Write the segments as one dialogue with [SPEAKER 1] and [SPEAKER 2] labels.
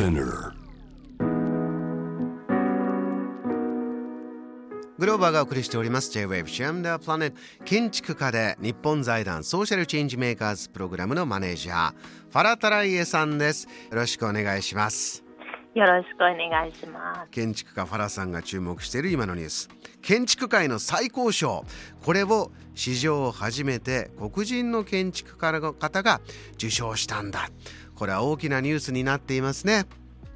[SPEAKER 1] Spinner.
[SPEAKER 2] グローバーがお送りしております。J-Wave シアムダープラネット建築家で日本財団ソーシャルチェンジメーカーズプログラムのマネージャーファラタライエさんです。よろしくお願いします。
[SPEAKER 3] よろしくお願いします。
[SPEAKER 2] 建築家ファラさんが注目している今のニュース。建築界の最高賞。これを史上初めて黒人の建築家の方が受賞したんだ。これは大きなニュースになっていますね。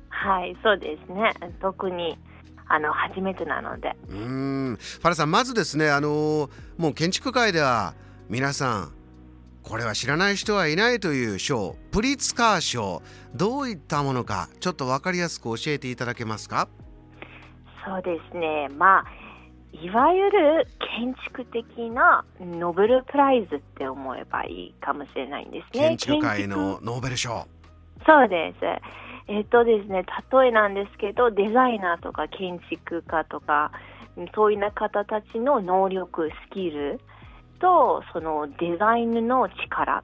[SPEAKER 3] はい、そうですね。特にあの初めてなので、
[SPEAKER 2] うーん。ファラさんまずですねあのもう建築界では皆さんこれは知らない人はいないという賞プリツカー賞どういったものかちょっと分かりやすく教えていただけますか？
[SPEAKER 3] そうですね。まあいわゆる建築的なノーベルプライズって思えばいいかもしれないんですね。
[SPEAKER 2] 建築界のノーベル賞
[SPEAKER 3] そうです。えっとですね、例えなんですけど、デザイナーとか建築家とか、そういう方たちの能力、スキルと、そのデザインの力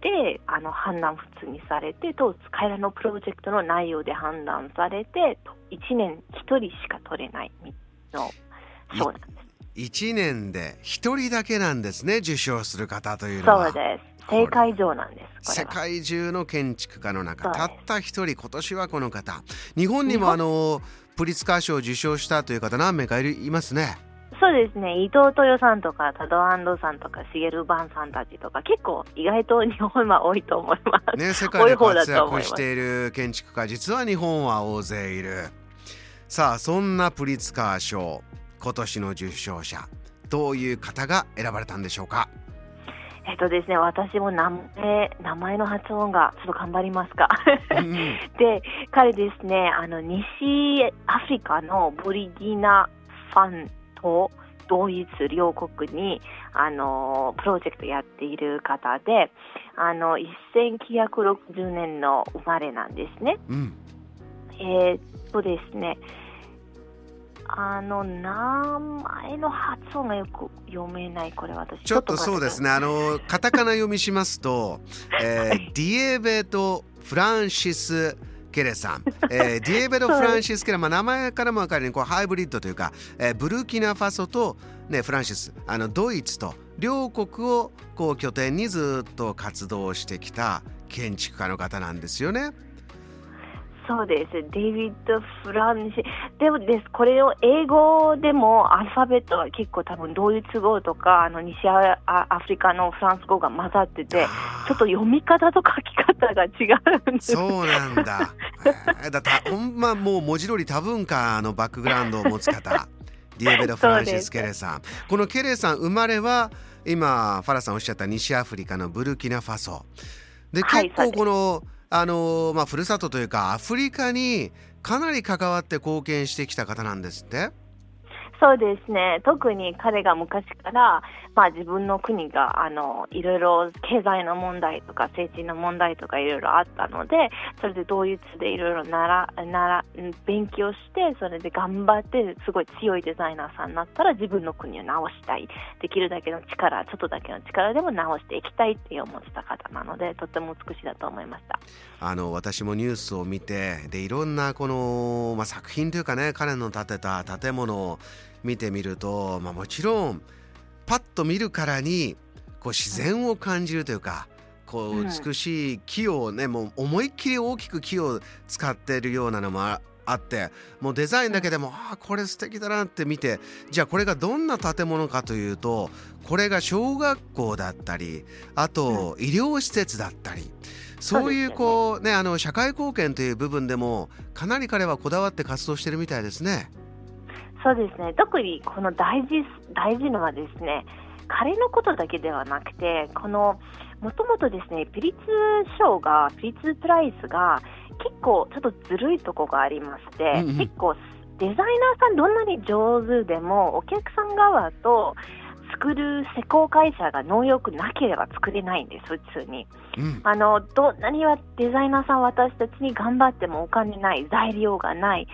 [SPEAKER 3] で、あの、判断普通にされて、と、彼らのプロジェクトの内容で判断されて、1年1人しか取れないの、そうなんです。
[SPEAKER 2] 1年で1人だけなんですね受賞する方というのは
[SPEAKER 3] そうです。正解上なんです、
[SPEAKER 2] 世
[SPEAKER 3] は。
[SPEAKER 2] 界中の建築家の中たった一人今年はこの方日本にもあのプリツカー賞を受賞したという方何名かいるいますね
[SPEAKER 3] そうですね、伊藤豊さんとか、多田安藤さんとか、茂バンさんたちとか、結構意外と日本は多いと思います。
[SPEAKER 2] ね世界で活躍している建築家実は日本は大勢いる。さあそんなプリツカー賞今年の受賞者どういう方が選ばれたんでしょうか？
[SPEAKER 3] えっとですね、私も名前名前の発音がちょっと頑張りますか。
[SPEAKER 2] うん。
[SPEAKER 3] で、彼ですね、あの西アフリカのボリギナファンとドイツ両国にあのプロジェクトやっている方で、あの1960年の生まれなんですね。
[SPEAKER 2] うん
[SPEAKER 3] えーっとですね、あの名前の発音がよく読めない、これ私。
[SPEAKER 2] ちょっとそうです
[SPEAKER 3] ね。
[SPEAKER 2] ねあのカタカナ読みしますと、えーディエベト・フランシス・ケレさん、えーディエベト・フランシス・ケレ、まあ、名前からも分かるようにこうハイブリッドというか、えーブルキナファソと、ね、フランシスあのドイツと両国をこう拠点にずっと活動してきた建築家の方なんですよね。
[SPEAKER 3] そうです。デイビッド・フランシでもです。これを英語でもアルファベットは結構多分ドイツ語とかあの西アアフリカのフランス語が混ざってて、ちょっと読み方と書き方が違うんです。
[SPEAKER 2] そうなんだ。えーだってほんまもう文字通り多文化のバックグラウンドを持つ方。ディエベド・フランシス・ケレさん。このケレさん生まれは今ファラさんおっしゃった西アフリカのブルキナファソ。で
[SPEAKER 3] はい
[SPEAKER 2] 結構この、あのまあふるさとというかアフリカにかなり関わって貢献してきた方なんですって？
[SPEAKER 3] そうですね。特に彼が昔から、まあ自分の国が、あの、いろいろ経済の問題とか政治の問題とかいろいろあったので、それでドイツでいろいろなら、なら、勉強して、それで頑張って、すごい強いデザイナーさんになったら自分の国を直したい。できるだけの力、ちょっとだけの力でも直していきたいって思ってた方なので、とても美しいだと思いました。
[SPEAKER 2] あの私もニュースを見てでいろんなこの、まあ、作品というかね彼の建てた建物を見てみると、まあ、もちろんパッと見るからにこう自然を感じるというかこう
[SPEAKER 3] うん
[SPEAKER 2] 美しい木をね、もう思いっきり大きく木を使っているようなのもああってもうデザインだけでもああこれ素敵だなって見てじゃあこれがどんな建物かというとこれが小学校だったりあと医療施設だったりそういうこうねあの社会貢献という部分でもかなり彼はこだわって活動してるみたいですね。
[SPEAKER 3] そうですね。特にこの大事、大事のはですね、彼のことだけではなくて、この、もともとですね、ピリッツ賞が、ピリッツプライスが、結構ちょっとずるいとこがありまして、
[SPEAKER 2] うんうん
[SPEAKER 3] 結構デザイナーさんどんなに上手でも、お客さん側と作る施工会社が能力なければ作れないんです、普通に。
[SPEAKER 2] うん
[SPEAKER 3] あのどんなにはデザイナーさん私たちに頑張ってもお金ない材料がない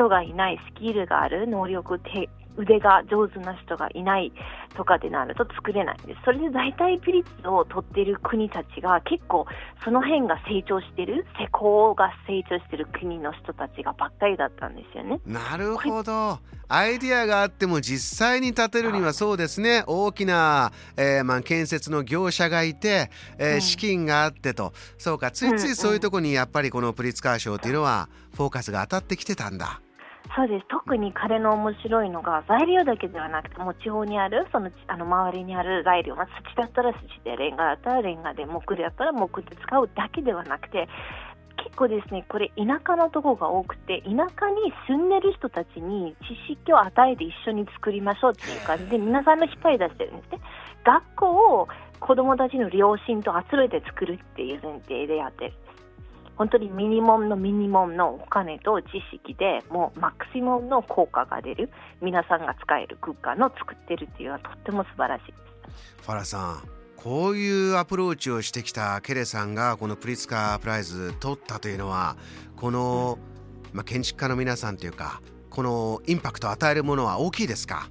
[SPEAKER 3] 人がいないスキルがある能力て腕が上手な人がいないとかでなると作れないんです。それで大体ピリッツを取っている国たちが結構その辺が成長してる、施工が成長してる国の人たちがばっかりだったんですよね。
[SPEAKER 2] なるほど。アイディアがあっても実際に建てるにはそうですね大きな、えー、まあ、建設の業者がいて、えー、資金があってとそうかついついそういうとこにやっぱりこのプリツカー賞っていうのはフォーカスが当たってきてたんだ。
[SPEAKER 3] そうです。特に彼の面白いのが材料だけではなくてもう地方にあるそのあの周りにある材料、まあ、土だったら土でレンガだったらレンガで木であったら木で使うだけではなくて結構ですねこれ田舎のところが多くて田舎に住んでる人たちに知識を与えて一緒に作りましょうっていう感じで皆さんの引っ張り出してるんですね。学校を子どもたちの両親と集めて作るっていう前提でやってる。本当にミニモムのミニモムのお金と知識でもうマクシモムの効果が出る皆さんが使える空間の作ってるっていうのはとっても素晴らしい。です
[SPEAKER 2] ファラさんこういうアプローチをしてきたケレさんがこのプリツカープライズ取ったというのはこの、まあ、建築家の皆さんというかこのインパクトを与えるものは大きいですか？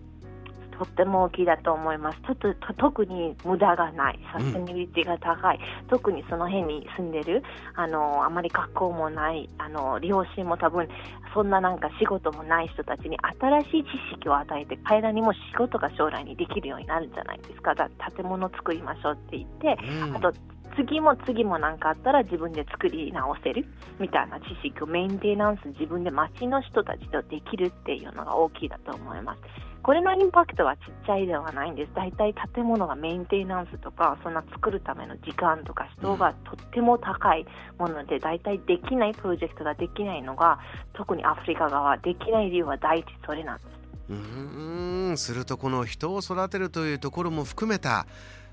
[SPEAKER 3] とっても大きいだと思います。ちょっと特に無駄がない、サステナビリティが高い、うん、特にその辺に住んでる、あのあまり学校もない、あの両親も多分そんななんか仕事もない人たちに新しい知識を与えて、彼らにも仕事が将来にできるようになるんじゃないですか。だ建物を作りましょうって言って、うん、あと次も次も何かあったら自分で作り直せるみたいな知識をメンテナンス自分で町の人たちとできるっていうのが大きいだと思います。これのインパクトはちっちゃいではないんです。大体建物がメンテナンスとか、そんな作るための時間とか人がとっても高いもので、大体できないプロジェクトができないのが、特にアフリカ側できない理由は第一それなんです。
[SPEAKER 2] うんするとこの人を育てるというところも含めた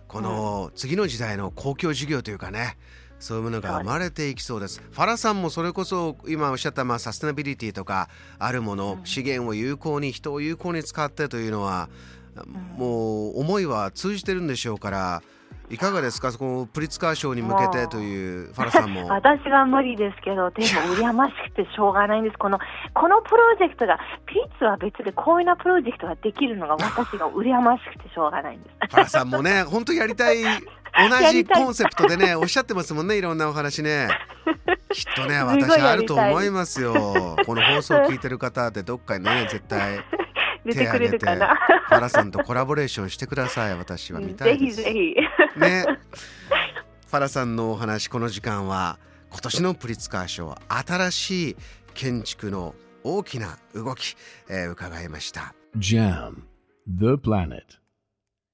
[SPEAKER 2] この次の時代の公共事業というかね、そういうものが生まれていきそうです。ファラさんもそれこそ今おっしゃったまあサステナビリティとかあるもの、資源を有効に人を有効に使ってというのは、もう思いは通じてるんでしょうからいかがですか？そこプリツカー賞に向けてというファラさんも。
[SPEAKER 3] 私は無理ですけどでも羨ましくてしょうがないんです。このこのプロジェクトがピリッツは別でこういうなプロジェクトができるのが私が羨ましくてしょうがないんです。
[SPEAKER 2] ファラさんもね本当やりたい同じコンセプトでね おっしゃってますもんねいろんなお話ね。きっとね私あると思いますよ。この放送を聞いてる方ってどっかにね絶対
[SPEAKER 3] 出てくれるかな。
[SPEAKER 2] ファラさんとコラボレーションしてください。私は見たい
[SPEAKER 3] です。ぜひぜひ。
[SPEAKER 2] ね。ファラさんのお話この時間は今年のプリツカー賞新しい建築の大きな動き、えー、伺いました。JAM The Planet